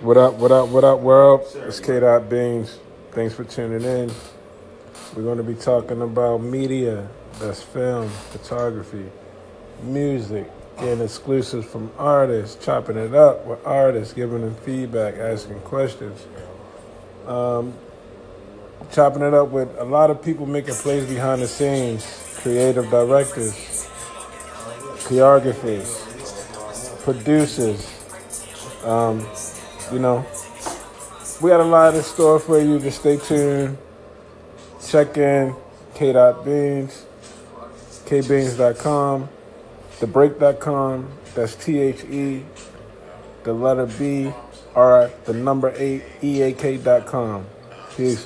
What up, what up, what up, world? It's K. Dot Beans. Thanks for tuning in. We're going to be talking about media that's film, photography, music, getting exclusives from artists, chopping it up with artists, giving them feedback, asking questions. Um, chopping it up with a lot of people making plays behind the scenes, creative directors, choreographers, producers. Um, you know, we got a lot in store for you. Just stay tuned. Check in K. Dot Beans, kbeans.com, thebreak.com. That's T H E, the letter B, R, the number eight, EAK.com. Peace.